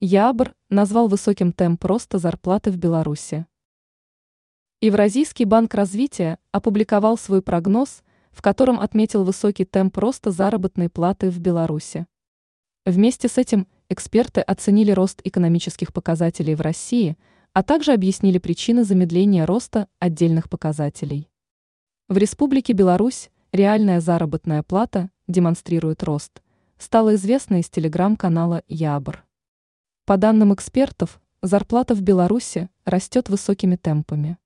Ябр назвал высоким темп роста зарплаты в Беларуси. Евразийский банк развития опубликовал свой прогноз, в котором отметил высокий темп роста заработной платы в Беларуси. Вместе с этим эксперты оценили рост экономических показателей в России, а также объяснили причины замедления роста отдельных показателей. В Республике Беларусь реальная заработная плата демонстрирует рост, стало известно из телеграм-канала Ябр. По данным экспертов, зарплата в Беларуси растет высокими темпами.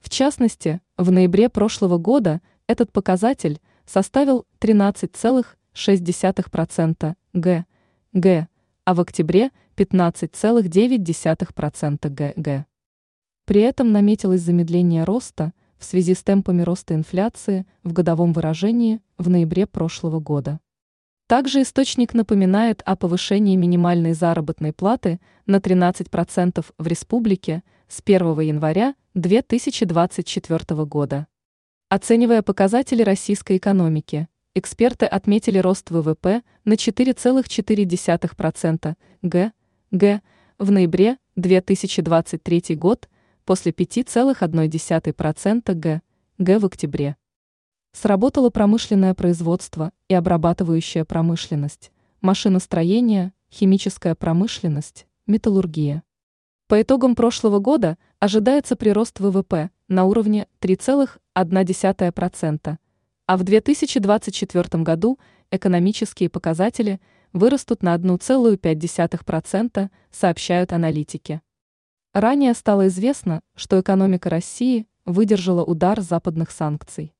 В частности, в ноябре прошлого года этот показатель составил 13,6% г, г, а в октябре 15,9% г, г. При этом наметилось замедление роста в связи с темпами роста инфляции в годовом выражении в ноябре прошлого года. Также источник напоминает о повышении минимальной заработной платы на 13% в республике с 1 января 2024 года. Оценивая показатели российской экономики, эксперты отметили рост ВВП на 4,4% г, г в ноябре 2023 год после 5,1% г, г в октябре. Сработало промышленное производство и обрабатывающая промышленность, машиностроение, химическая промышленность, металлургия. По итогам прошлого года ожидается прирост ВВП на уровне 3,1%, а в 2024 году экономические показатели вырастут на 1,5%, сообщают аналитики. Ранее стало известно, что экономика России выдержала удар западных санкций.